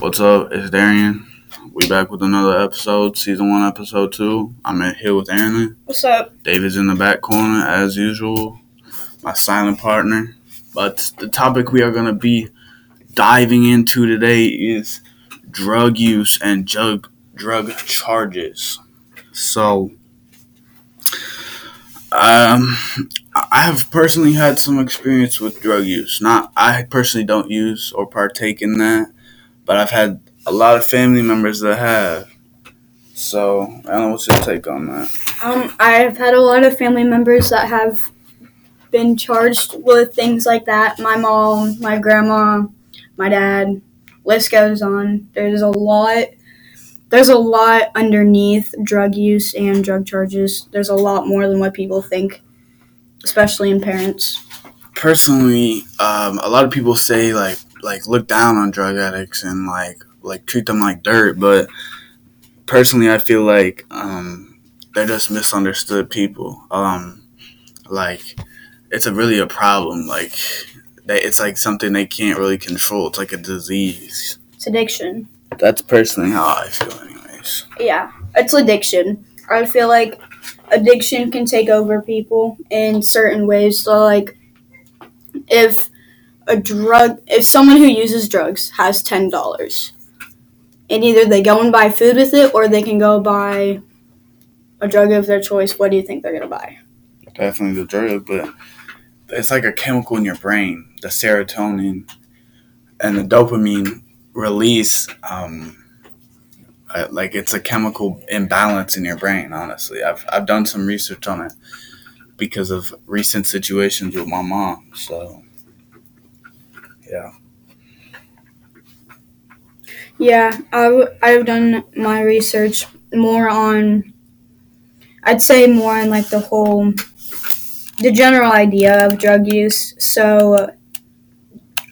What's up? It's Darian. We back with another episode, season one, episode two. I'm at here with Aaron. What's up? David's in the back corner as usual, my silent partner. But the topic we are gonna be diving into today is drug use and drug drug charges. So, um, I have personally had some experience with drug use. Not I personally don't use or partake in that, but I've had a lot of family members that have. So, I don't know what's your take on that. Um, I've had a lot of family members that have been charged with things like that. My mom, my grandma, my dad. List goes on. There's a lot. There's a lot underneath drug use and drug charges. There's a lot more than what people think, especially in parents. personally, um, a lot of people say like like look down on drug addicts and like like treat them like dirt, but personally, I feel like um, they're just misunderstood people. Um, like it's a really a problem. Like they, it's like something they can't really control. It's like a disease. It's addiction. That's personally how I feel, anyways. Yeah, it's addiction. I feel like addiction can take over people in certain ways. So, like, if a drug, if someone who uses drugs has ten dollars, and either they go and buy food with it, or they can go buy a drug of their choice. What do you think they're gonna buy? definitely the drug, but it's like a chemical in your brain, the serotonin and the dopamine release. Um, like it's a chemical imbalance in your brain. Honestly, I've I've done some research on it because of recent situations with my mom. So, yeah, Yeah, I w- I've done my research more on. I'd say more on like the whole, the general idea of drug use. So,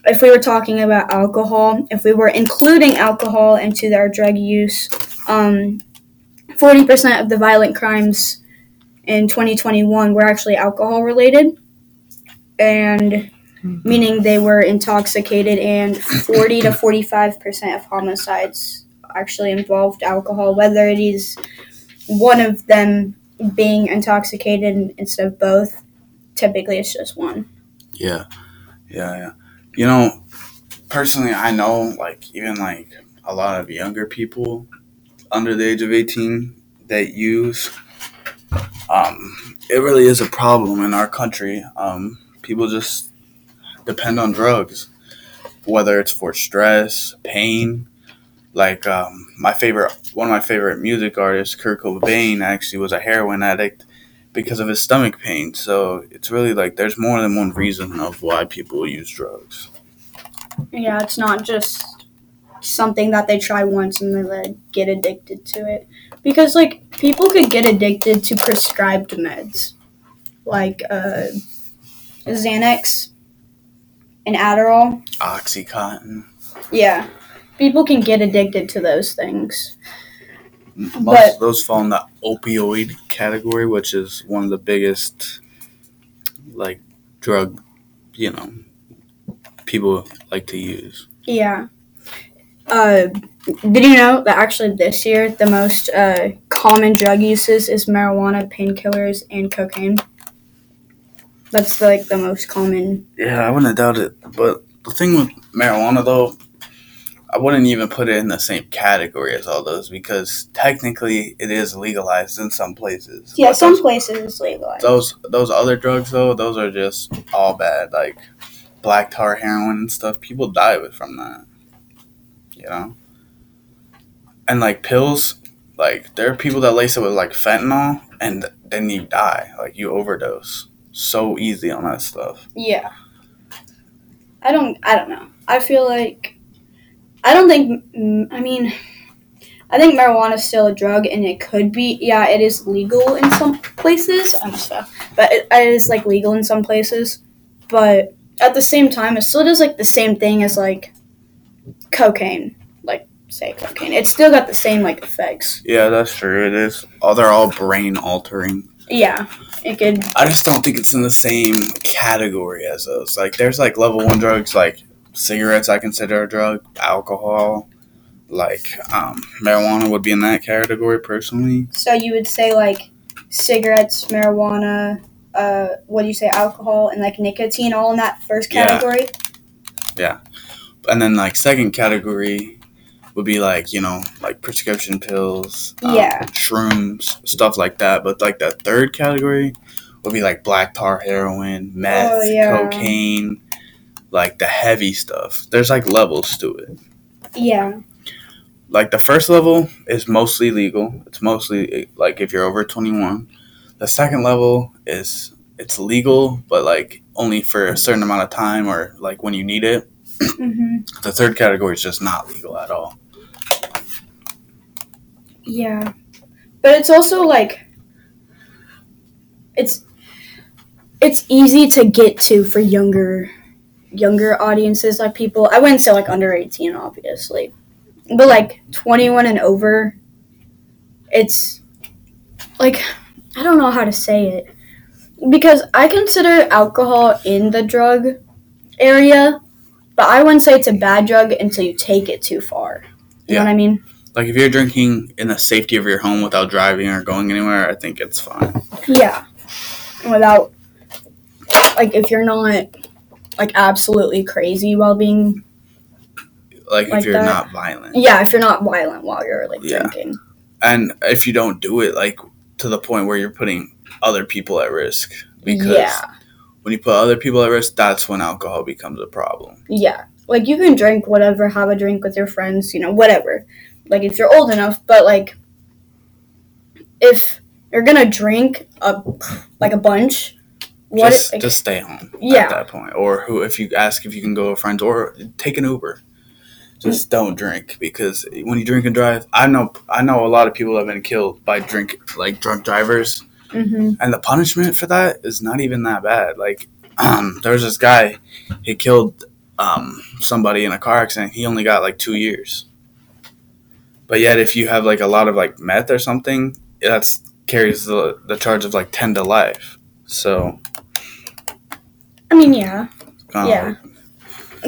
if we were talking about alcohol, if we were including alcohol into our drug use, um, forty percent of the violent crimes in 2021 were actually alcohol related, and meaning they were intoxicated, and 40 to 45 percent of homicides actually involved alcohol, whether it is one of them being intoxicated instead of both. Typically, it's just one. yeah, yeah, yeah. You know, personally, I know like even like a lot of younger people under the age of eighteen that use. Um, it really is a problem in our country. Um, people just depend on drugs, whether it's for stress, pain. Like um, my favorite, one of my favorite music artists, Kurt Cobain, actually was a heroin addict because of his stomach pain. So it's really like there's more than one reason of why people use drugs. Yeah, it's not just something that they try once and they get addicted to it. Because like people could get addicted to prescribed meds, like uh, Xanax and Adderall. Oxycontin. Yeah, people can get addicted to those things. Most But- of those fall in the opioid category, which is one of the biggest, like, drug, you know, people like to use. Yeah. Uh, did you know that actually this year the most uh, common drug uses is marijuana, painkillers, and cocaine? That's like the most common. Yeah, I wouldn't doubt it. But the thing with marijuana, though, I wouldn't even put it in the same category as all those because technically it is legalized in some places. Yeah, But some those- places it's legalized. those those other drugs though, those are just all bad. Like black tar heroin and stuff. People die with from that. You know? And like pills, like there are people that lace it with like fentanyl and then you die. Like you overdose. So easy on that stuff. Yeah. I don't. I don't know. I feel like. I don't think. I mean, I think marijuana is still a drug, and it could be. Yeah, it is legal in some places. I almost fell, but it, it is like legal in some places. But at the same time, it still does like the same thing as like cocaine. Say cocaine, it's still got the same like effects. Yeah, that's true. It is. Oh, they're all brain altering. Yeah, it could. I just don't think it's in the same category as those. Like, there's like level one drugs, like cigarettes. I consider a drug. Alcohol, like um, marijuana would be in that category personally. So you would say like cigarettes, marijuana, uh, what do you say, alcohol, and like nicotine, all in that first category. Yeah. category. And then like second category would be like you know like prescription pills, um, Yeah. shrooms, stuff like that. But like the third category would be like black tar heroin, meth, Oh, yeah. cocaine, like the heavy stuff. There's like levels to it. Yeah. like the first level is mostly legal. It's mostly like if you're over 21. The second level is it's legal, but like only for a certain amount of time or like when you need it. hmm The third category is just not legal at all. Yeah. But it's also like it's it's easy to get to for younger younger audiences like people I wouldn't say like under 18 obviously. But like 21 and over it's like I don't know how to say it because I consider alcohol in the drug area, but I wouldn't say it's a bad drug until you take it too far. You Yeah. know what I mean? Like if you're drinking in the safety of your home without driving or going anywhere, I think it's fine. Yeah. Without, like, if you're not, like, absolutely crazy while being, Like, Like if you're that? not violent. yeah, if you're not violent while you're, like, Yeah. drinking. And if you don't do it like to the point where you're putting other people at risk because Yeah. when you put other people at risk, that's when alcohol becomes a problem. Yeah. Like, you can drink whatever, have a drink with your friends, you know, whatever. Like, if you're old enough, but, like, if you're gonna drink a, like, a bunch, what, just, like, just stay home Yeah. at that point. Or who if you ask if you can go with friends or take an Uber. Just don't drink because when you drink and drive, I know I know a lot of people have been killed by drink like drunk drivers, hmm and the punishment for that is not even that bad. Like um, there was this guy, he killed um, somebody in a car accident. He only got like two years. But yet, if you have like a lot of like meth or something, that's carries the the charge of like ten to life. So I mean, yeah. Yeah.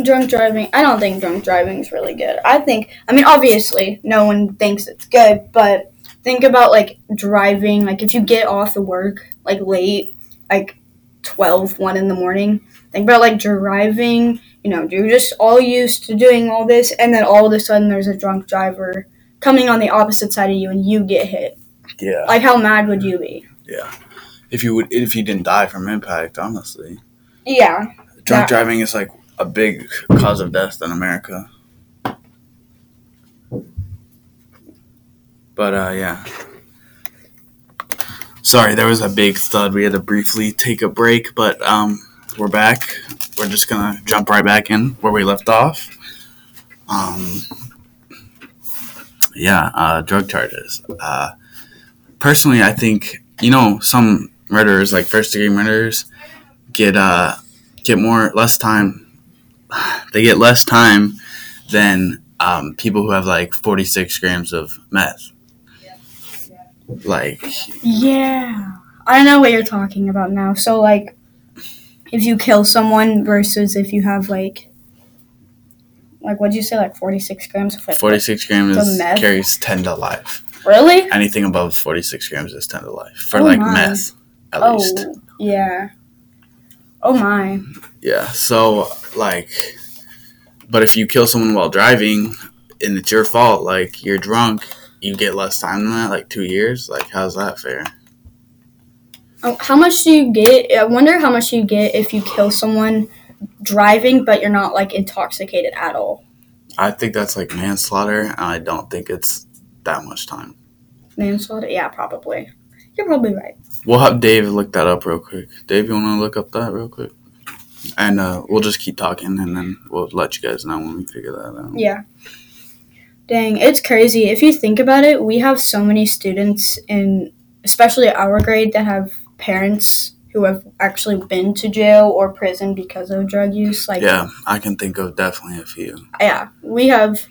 drunk driving i don't think drunk driving is really good i think i mean obviously no one thinks it's good but think about like driving like if you get off the work like late like 12 1 in the morning think about like driving you know you're just all used to doing all this and then all of a sudden there's a drunk driver coming on the opposite side of you and you get hit yeah. like how mad would you be Yeah. If you would, if you didn't die from impact, honestly, yeah drunk driving is like a big cause of death in America. But uh, yeah. Sorry, there was a big thud. We had to briefly take a break, but um, we're back. We're just gonna jump right back in where we left off. Um, yeah, uh, drug charges. Uh, personally, I think you know some murderers, like first degree murderers, get uh get more less time. They get less time than um, people who have like forty six grams of meth. Like Yeah. I know what you're talking about now. So like if you kill someone versus if you have like like what'd you say, like forty six grams of like forty six grams The meth? carries ten to life. Really? Anything above forty six grams is ten to life for Oh like my. meth, at oh least. yeah. Oh my. Yeah. So like, but if you kill someone while driving, and it's your fault, like you're drunk, you get less time than that, like two years. Like, how's that fair? Oh, how much do you get? I wonder how much you get if you kill someone driving but you're not like intoxicated at all. I think that's like manslaughter, I don't think it's that much time. Manslaughter? Yeah, probably. You're probably right. We'll have Dave look that up real quick. Dave, you want to look up that real quick? And uh, we'll just keep talking, and then we'll let you guys know when we figure that out. Yeah. Dang, it's crazy. If you think about it, we have so many students in especially our grade that have parents who have actually been to jail or prison because of drug use. Like Yeah, I can think of definitely a few. yeah, we have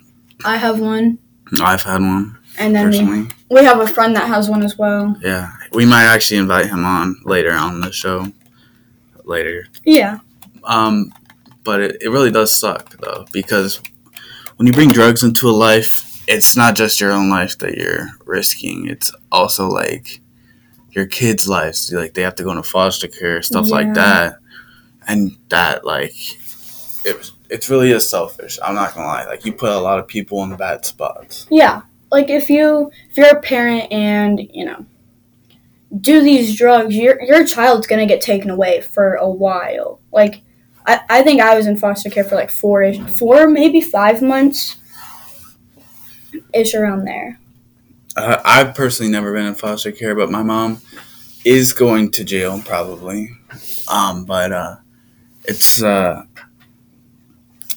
I have one I've had one and then we, we have a friend that has one as well. Yeah, we might actually invite him on later on the show. Later, Yeah. um, but it, it really does suck though because when you bring drugs into a life, it's not just your own life that you're risking. It's also like your kids' lives. Like they have to go into foster care, stuff Yeah. like that, and that like it. It's really is selfish. I'm not gonna lie. Like you put a lot of people in bad spots. Yeah, like if you if you're a parent and you know do these drugs, your your child's gonna get taken away for a while. Like I, I think I was in foster care for like four ish, four maybe five months ish around there. Uh, I've personally never been in foster care, but my mom is going to jail probably. Um, but uh, it's uh,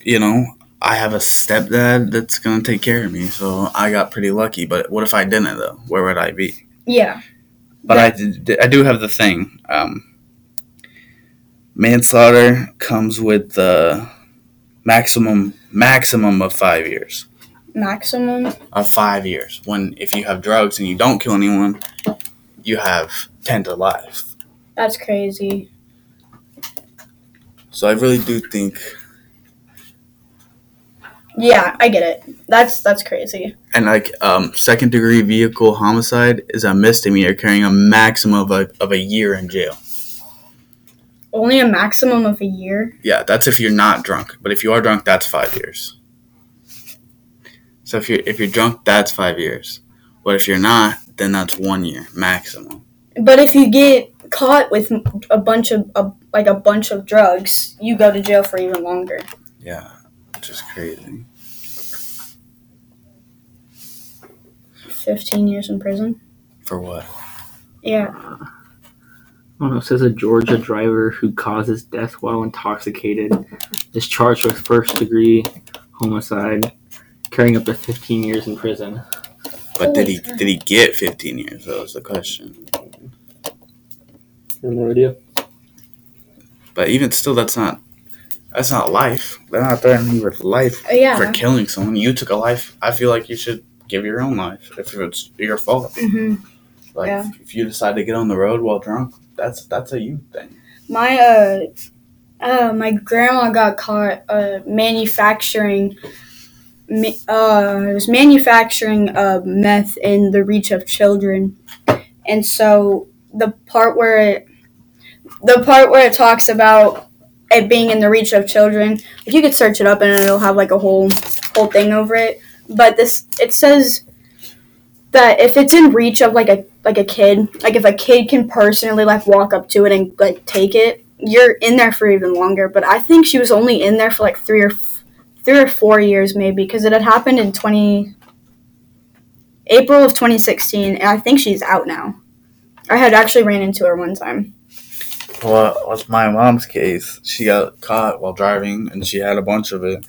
you know, I have a stepdad that's gonna take care of me, so I got pretty lucky. But what if I didn't though? Where would I be? Yeah, But I, I do have the thing. Um, manslaughter comes with the maximum maximum of five years. Maximum. Of five years. When if you have drugs and you don't kill anyone, you have ten to life. That's crazy. So I really do think, Yeah, I get it. That's that's crazy. and like um, second degree vehicle homicide is a misdemeanor carrying a maximum of a, of a year in jail. Only a maximum of a year. Yeah, that's if you're not drunk. But if you are drunk, that's five years. So if you're if you're drunk, that's five years. But if you're not, then that's one year maximum. But if you get caught with a bunch of a, like a bunch of drugs, you go to jail for even longer. Yeah, which is crazy. 15 years in prison. For what? Yeah. Oh no, it says a Georgia driver who causes death while intoxicated is charged with first degree homicide, carrying up to 15 years in prison. But did he did he get 15 years? That was the question. No idea. But even still, that's not that's not life. They're not threatening you with life Uh, yeah. for killing someone. You took a life. I feel like you should give your own life if it's your fault. hmm Like Yeah. if you decide to get on the road while drunk, that's that's a you thing. My uh, uh, my grandma got caught uh manufacturing. Uh, was manufacturing uh meth in the reach of children, and so the part where it, the part where it talks about it being in the reach of children, like you could search it up and it'll have like a whole whole thing over it. But this it says that if it's in reach of like a like a kid, like if a kid can personally like walk up to it and like take it, you're in there for even longer. But I think she was only in there for like three or three or four years maybe because it had happened in twenty April of 2016, and I think she's out now. I had actually ran into her one time. Well, what's my mom's case? She got caught while driving, and she had a bunch of it.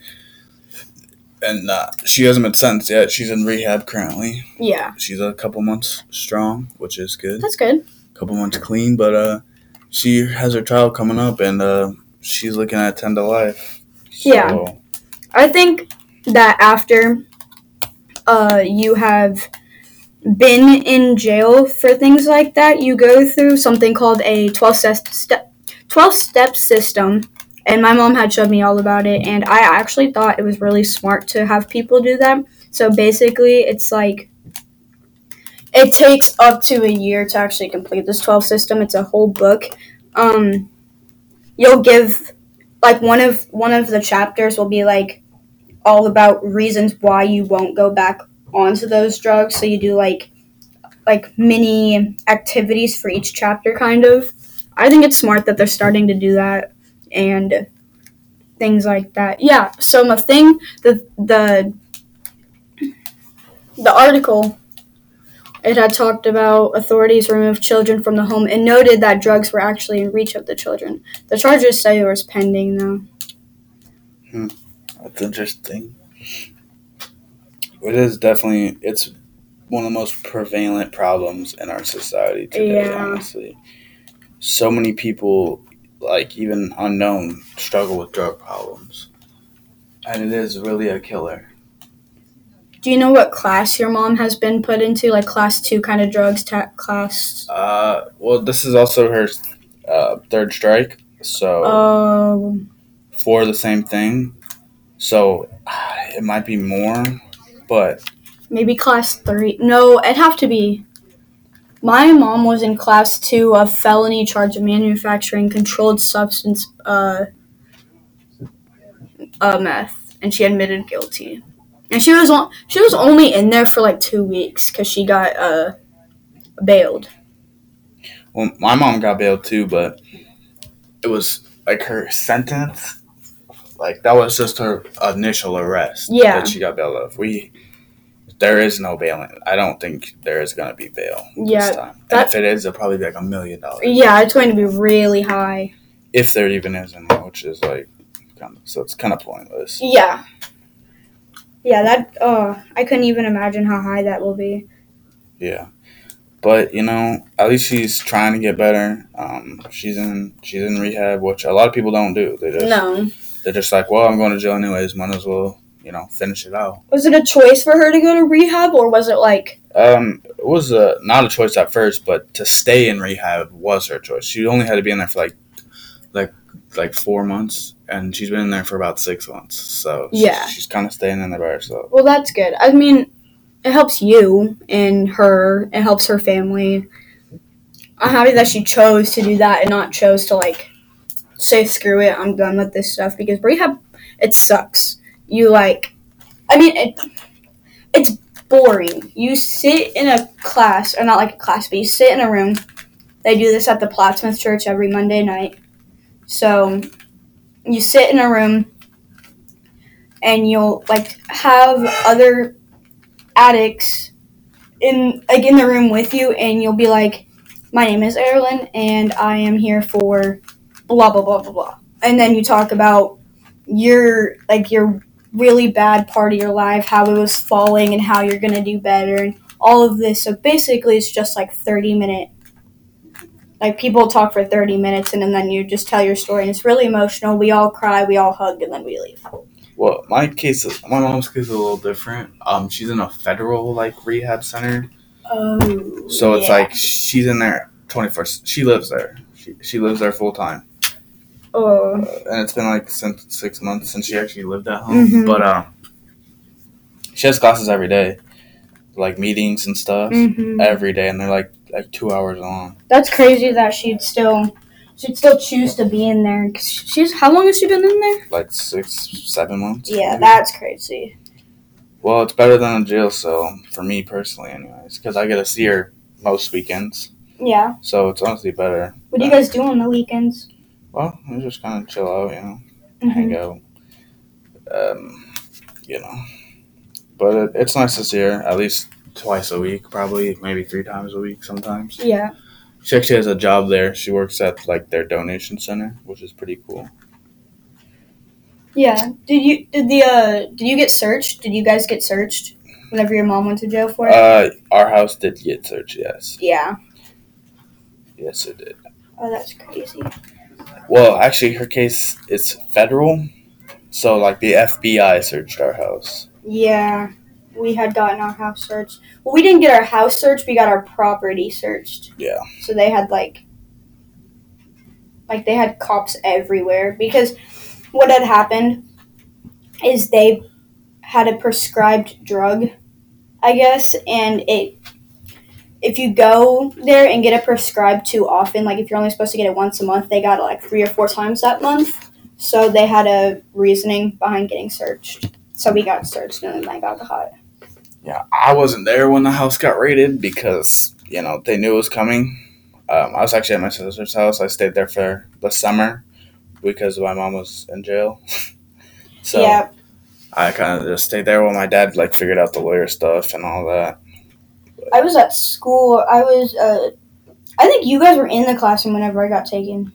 And uh, she hasn't been sentenced yet. She's in rehab currently. Yeah, She's a couple months strong, which is good. that's good. A couple months clean, but uh, she has her trial coming up, and uh, she's looking at ten to life. Yeah. I think that after uh, you have been in jail for things like that, you go through something called a 12 step, step 12 step system. And my mom had showed me all about it, and I actually thought it was really smart to have people do that. So basically, it's like it takes up to a year to actually complete this 12 system. It's a whole book. Um, you'll give like one of one of the chapters will be like all about reasons why you won't go back onto those drugs. So you do like like mini activities for each chapter kind of. I think it's smart that they're starting to do that and things like that. Yeah, so my thing the the the article it had talked about authorities removed children from the home and noted that drugs were actually in reach of the children. The charges say it was pending though. Hmm. that's interesting. It is definitely it's one of the most prevalent problems in our society today. Yeah. Honestly, so many people, like even unknown, struggle with drug problems, and it is really a killer. Do you know what class your mom has been put into? Like class two kind of drugs, ta- class. Uh, well, this is also her uh, third strike, so Um. for the same thing. So it might be more, but maybe class three. No, it'd have to be. My mom was in class two of felony charge of manufacturing controlled substance uh, uh, meth, and she admitted guilty. And she was on, she was only in there for like two weeks because she got uh, bailed. Well, my mom got bailed too, but it was like her sentence. Like that was just her initial arrest. Yeah. That she got bailed of. We there is no bail. I don't think there is gonna be bail Yeah, this time. And that- if it is, it'll probably be like a million dollars. Yeah, it's going to be really high. If there even is any, which is like, so it's kind of pointless. Yeah. Yeah, that. Uh, I couldn't even imagine how high that will be. Yeah. But you know, at least she's trying to get better. Um, she's in she's in rehab, which a lot of people don't do. They just No. they're just like, well, I'm going to jail anyways. Might as well, you know, finish it out. Was it a choice for her to go to rehab, or was it like? Um, it was a, not a choice at first, but to stay in rehab was her choice. She only had to be in there for like, like, like four months, and she's been in there for about six months. So she's- Yeah. she's kind of staying in there by herself. Well, that's good. I mean, it helps you and her. It helps her family. I'm happy that she chose to do that and not chose to like say screw it. I'm done with this stuff because rehab it sucks. You like, I mean it. It's boring. You sit in a class, or not like a class, but you sit in a room. They do this at the Plattsmouth Church every Monday night. So you sit in a room and you'll like have other addicts in like in the room with you and you'll be like my name is Erilyn and I am here for blah blah blah blah blah. And then you talk about your like your really bad part of your life how it was falling and how you're gonna do better and all of this. So basically it's just like 30 minute like people talk for 30 minutes and, and then you just tell your story and it's really emotional we all cry we all hug and then we leave Well, my case, is, my mom's case is a little different. Um, she's in a federal like rehab center, oh so it's yeah. like she's in there twenty four. She lives there. She, she lives there full time. oh and it's been like since six months since she actually lived at home. Mhm. But um, she has classes every day, like meetings and stuff hmm every day, and they're like like two hours long. That's crazy that she'd still she'd still choose to be in there. She's how long has she been in there? Like six, seven months. Yeah, maybe. that's crazy. Well, it's better than a jail cell for me personally, anyways, because I get to see her most weekends. Yeah. So it's honestly better. What do you guys do on the weekends? Well, we just kind of chill out, you know, Mhm. hang out. Um, you know, but it, it's nice to see her at least twice a week, probably maybe three times a week sometimes. Yeah. She actually has a job there. She works at like their donation center, which is pretty cool. Yeah. Did you did the uh did you get searched? Did you guys get searched whenever your mom went to jail for it? Uh, our house did get searched. Yes, yeah. yes, it did. Oh, that's crazy. Well, actually, her case is federal, so like the FBI searched our house. Yeah. We had gotten our house searched. Well, we didn't get our house searched. We got our property searched. Yeah. So they had like, like they had cops everywhere because what had happened is they had a prescribed drug, I guess, and it. If you go there and get it prescribed too often, like if you're only supposed to get it once a month, they got it like three or four times that month. So they had a reasoning behind getting searched. So we got searched and then I got caught. Yeah, I wasn't there when the house got raided because you know they knew it was coming. Um, I was actually at my sister's house. I stayed there for the summer because my mom was in jail. so yeah, I kind of just stayed there while my dad like figured out the lawyer stuff and all that. I was at school. I was. Uh, I think you guys were in the classroom whenever I got taken.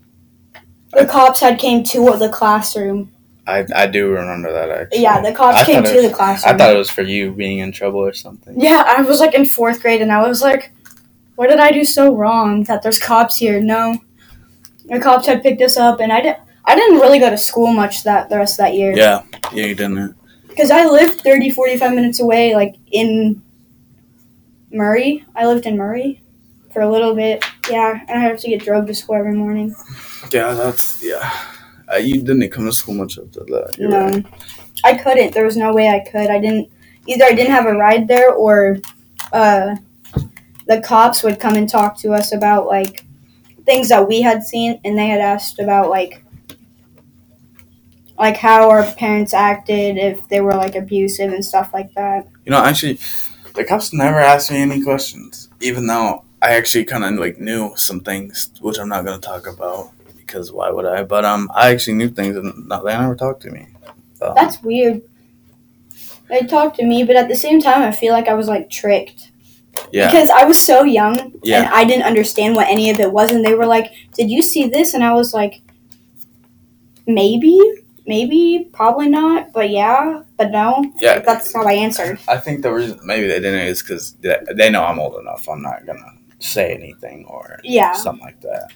The I- cops had came to the classroom. I, I do remember that actually. Yeah, the cops I came to it- the classroom. I thought it was for you being in trouble or something. yeah, I was like in fourth grade, and I was like, "What did I do so wrong that there's cops here?" No, the cops had picked us up, and I didn't. I didn't really go to school much that the rest of that year. Yeah, yeah, you didn't. Because I lived 30, 45 minutes away, like in Murray. I lived in Murray for a little bit. Yeah, and I have to get drove to school every morning. Yeah, that's yeah. Uh, you didn't come to school much after that. You're no, right. I couldn't. There was no way I could. I didn't either I didn't have a ride there or uh, the cops would come and talk to us about like things that we had seen, and they had asked about like like how our parents acted if they were like abusive and stuff like that. You know, actually, the cops never asked me any questions, even though I actually kind of like knew some things, which I'm not gonna talk about because why would I? But um, I actually knew things, and not, they never talked to me. Um, That's weird. They talked to me, but at the same time, I feel like I was like tricked yeah, because I was so young and yeah, I didn't understand what any of it was. And they were like, "Did you see this?" And I was like, "Maybe, maybe, probably not, but yeah, but no." yeah. That's how I answered. I think the reason maybe they didn't is because they, they know I'm old enough. I'm not gonna say anything or Yeah. something like that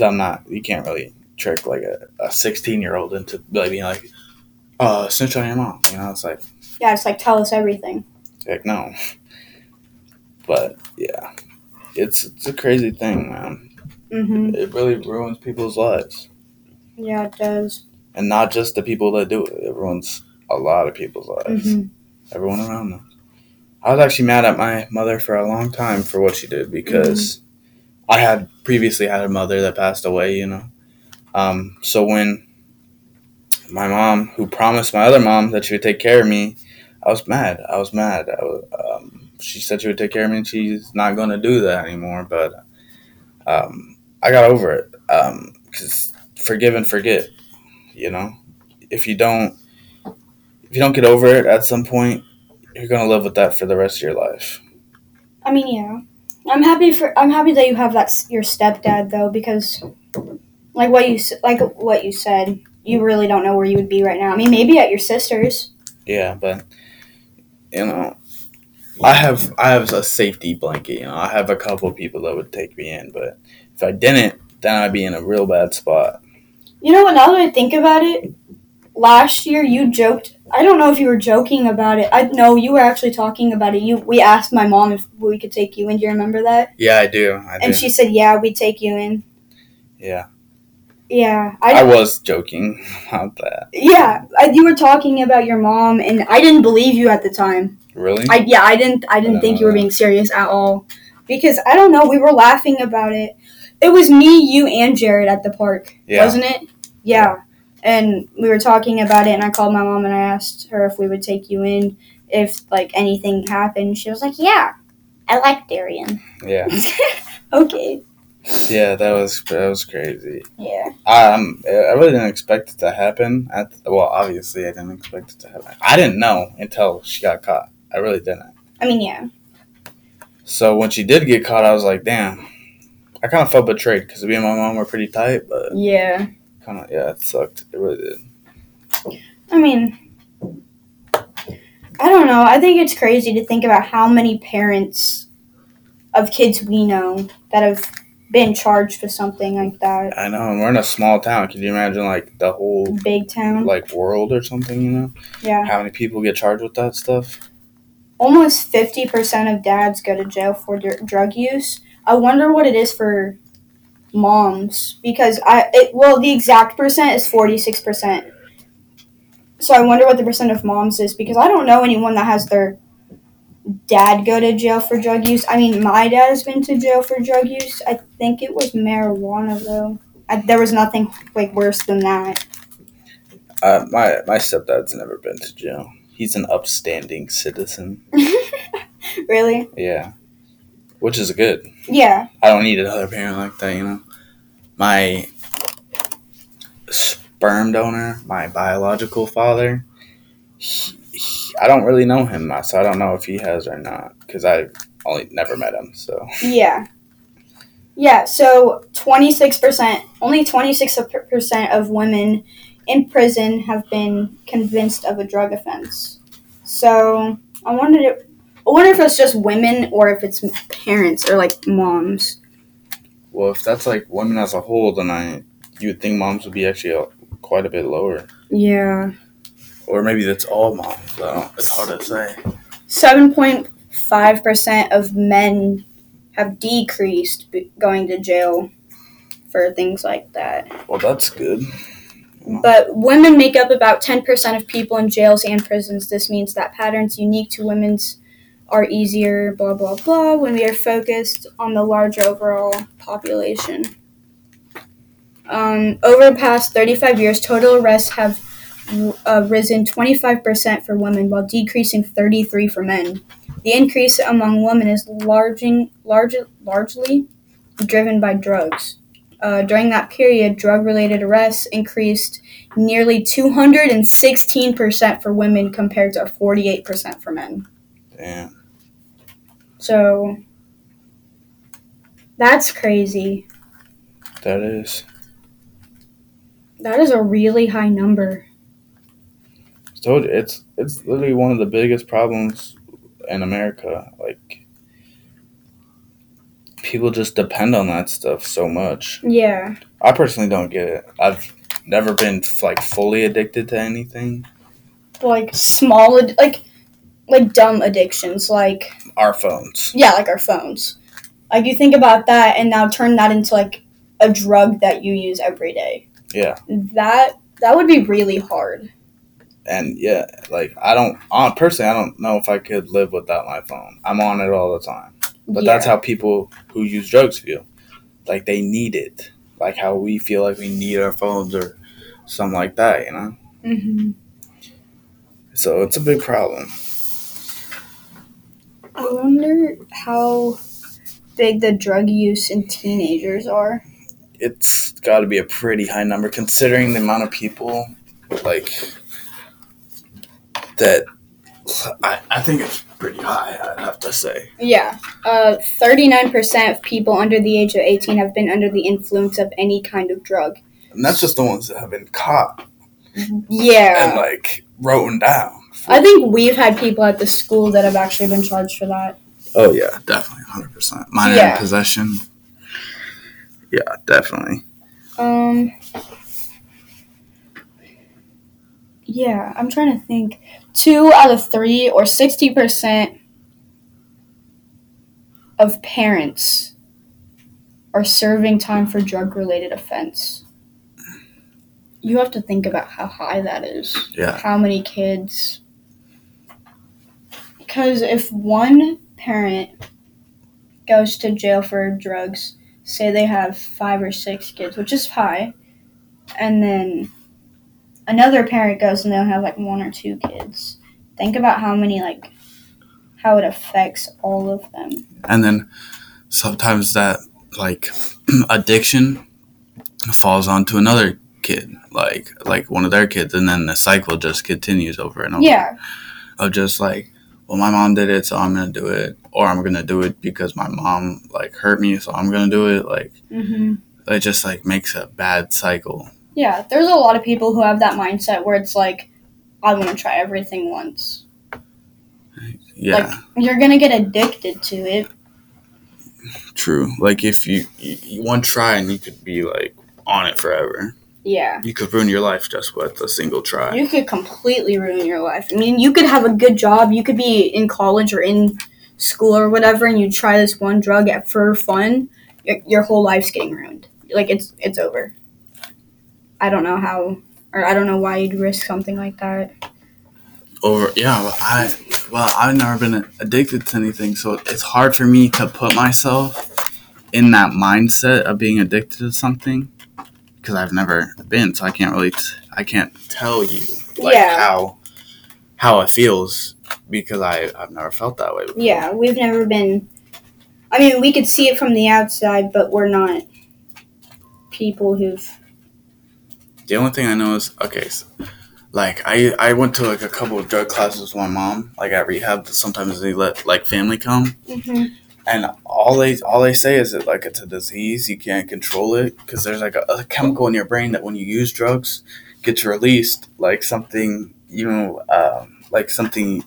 because I'm not. You can't really trick like a, a 16 year old into like being like, uh, snitch on your mom. You know, it's like Yeah, it's like tell us everything. like no. But yeah, it's it's a crazy thing, man. Mhm. It really ruins people's lives, Yeah, it does. and not just the people that do it. It ruins a lot of people's lives. Mhm. everyone around them. I was actually mad at my mother for a long time for what she did because I had previously had a mother that passed away, you know. Um, so when my mom, who promised my other mom that she would take care of me, I was mad. I was mad. I was, um, she said she would take care of me, and she's not going to do that anymore. But um, I got over it because forgive and forget. You know, if you don't, if you don't get over it at some point, you're gonna live with that for the rest of your life. I mean, yeah. I'm happy for I'm happy that you have that your stepdad though because like what you like what you said, you really don't know where you would be right now. I mean, maybe at your sister's. Yeah, but you know, I have I have a safety blanket. You know, I have a couple people that would take me in, but if I didn't, then I'd be in a real bad spot. You know what? Now that I think about it, last year you joked. I don't know if you were joking about it. I know you were actually talking about it. You we asked my mom if we could take you in. Do you remember that? Yeah, I do. I do. And she said, "Yeah, we'd take you in." yeah, Yeah, I I, was joking about that. yeah. I, you were talking about your mom, and I didn't believe you at the time. Really? I yeah, I didn't I didn't think you were being serious at all. Because I don't know, we were laughing about it. It was me, you and Jared at the park, yeah. wasn't it? Yeah. And we were talking about it and I called my mom and I asked her if we would take you in if like anything happened. She was like, "Yeah. I like Darian." Yeah. okay. Yeah. That was that was crazy. Yeah. Um, I really didn't expect it to happen. At well, obviously, I didn't expect it to happen. I didn't know until she got caught. I really didn't. I mean, yeah. So when she did get caught, I was like, damn. I kind of felt betrayed because me and my mom were pretty tight, but Yeah. Kind of yeah, it sucked. It really did. I mean, I don't know. I think it's crazy to think about how many parents of kids we know that have been charged with something like that. I know, and we're in a small town. Can you imagine like the whole Big town. like world or something? You know, Yeah. how many people get charged with that stuff? Almost 50% of dads go to jail for dr- drug use. I wonder what it is for moms because I it well the exact percent is 46%. So I wonder what the percent of moms is because I don't know anyone that has their dad go to jail for drug use. I mean, my dad has been to jail for drug use. I think it was marijuana though. I, there was nothing like worse than that. Uh, my my stepdad's never been to jail. He's an upstanding citizen. really? Yeah, which is good. Yeah. I don't need another parent like that, you know. My sperm donor, my biological father, he, he- I don't really know him, so I don't know if he has or not because I only never met him. So Yeah. Yeah, so 26%, only 26% of women in prison have been convinced of a drug offense. So I wanted if, I wonder if it's just women or if it's parents or like moms. well, if that's like women as a whole, then I you would think moms would be actually uh, quite a bit lower, Yeah. or maybe that's all moms. So it's hard to say. 7.5% of men have decreased going to jail for things like that. Well, that's good. But women make up about 10% of people in jails and prisons. This means that patterns unique to women's are easier, blah, blah, blah, when we are focused on the larger overall population. Um, over the past 35 years, total arrests have uh, risen 25% for women while decreasing 33 for men. The increase among women is larging, large, largely driven by drugs. Uh, during that period, drug related arrests increased nearly 216% for women compared to 48% for men. Damn. So that's crazy. That is. That is a really high number. So it's it's literally one of the biggest problems in America. Like people just depend on that stuff so much. Yeah. I personally don't get it. I've never been like fully addicted to anything. Like small, like, like dumb addictions. Like, Our phones. yeah, like our phones. Like, you think about that and now turn that into like a drug that you use every day. Yeah. That, that would be really hard. And yeah, like I don't personally I don't know if I could live without my phone. I'm on it all the time. But yeah. that's how people who use drugs feel. Like they need it. Like how we feel like we need our phones or something like that, you know? Mm-hmm. So it's a big problem. I wonder how big the drug use in teenagers are. It's got to be a pretty high number considering the amount of people like that. I, I think it's pretty high, I'd have to say. Yeah. Uh, 39% of people under the age of 18 have been under the influence of any kind of drug. And that's just the ones that have been caught Yeah. and like written down. I think we've had people at the school that have actually been charged for that. Oh yeah, definitely, hundred percent. Minor Yeah. in possession. Yeah, definitely. Um. Yeah, I'm trying to think. Two out of three, or 60% of parents are serving time for drug related offense. You have to think about how high that is. Yeah. How many kids. Because if one parent goes to jail for drugs, say they have five or six kids, which is high, and then another parent goes and they'll have like one or two kids. Think about how many like how it affects all of them. And then sometimes that like addiction falls onto another kid, like like one of their kids, and then the cycle just continues over and over. Yeah, Of just like, well, my mom did it, so I'm gonna do it, or I'm gonna do it because my mom like hurt me, so I'm gonna do it. Like hmm it just like makes a bad cycle. yeah. There's a lot of people who have that mindset where it's like, I want to try everything once. Yeah. Like you're gonna get addicted to it. True. Like if you, you, you one try and you could be like on it forever. Yeah. You could ruin your life just with a single try. You could completely ruin your life. I mean, you could have a good job. You could be in college or in school or whatever, and you try this one drug at for fun. Your, your whole life's getting ruined. Like it's it's over. I don't know how, or I don't know why you'd risk something like that. Over yeah, well, I well I've never been addicted to anything, so it's hard for me to put myself in that mindset of being addicted to something because I've never been, so I can't really t- I can't tell you like Yeah. how how it feels because I I've never felt that way. Before. Yeah, we've never been. I mean, we could see it from the outside, but we're not people who've. The only thing I know is okay, so, like I I went to like a couple of drug classes with my mom, like at rehab. Sometimes they let like family come, mm-hmm. And all they all they say is that like it's a disease, you can't control it because there's like a, a chemical in your brain that when you use drugs gets released, like something you know, um, like something.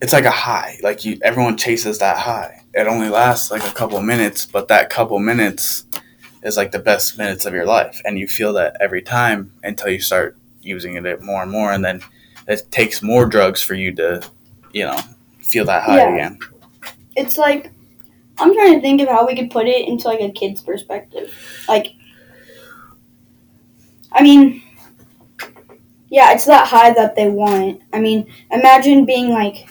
It's like a high, like you. Everyone chases that high. It only lasts like a couple minutes, but that couple minutes is like the best minutes of your life, and you feel that every time until you start using it more and more, and then it takes more drugs for you to, you know, feel that high Yeah. again. It's like I'm trying to think of how we could put it into like a kid's perspective. Like, I mean, Yeah, it's that high that they want. I mean, imagine being like,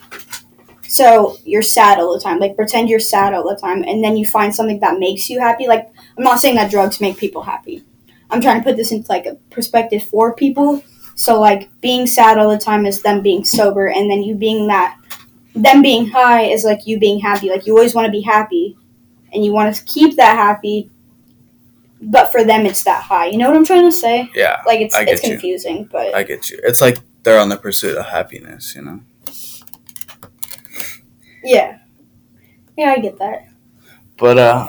so you're sad all the time. Like, pretend you're sad all the time, and then you find something that makes you happy. Like, I'm not saying that drugs make people happy. I'm trying to put this into like a perspective for people. So, like, being sad all the time is them being sober, and then you being that, them being high is like you being happy. Like, you always want to be happy, and you want to keep that happy. But for them, it's that high. You know what I'm trying to say? Yeah, Like, it's it's get you. confusing, but I get you. It's like they're on the pursuit of happiness, you know. yeah, yeah, I get that. But uh,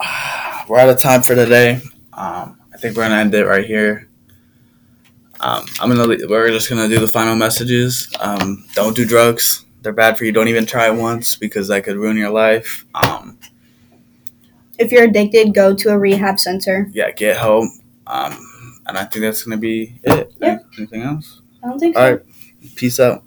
we're out of time for today. Um, I think we're gonna end it right here. Um, I'm gonna. We're just gonna do the final messages. Um, don't do drugs. They're bad for you. Don't even try it once because that could ruin your life. Um, If you're addicted, go to a rehab center. yeah, get help. Um, and I think that's gonna be it. Yep. Anything else? I don't think so. All right. Peace out.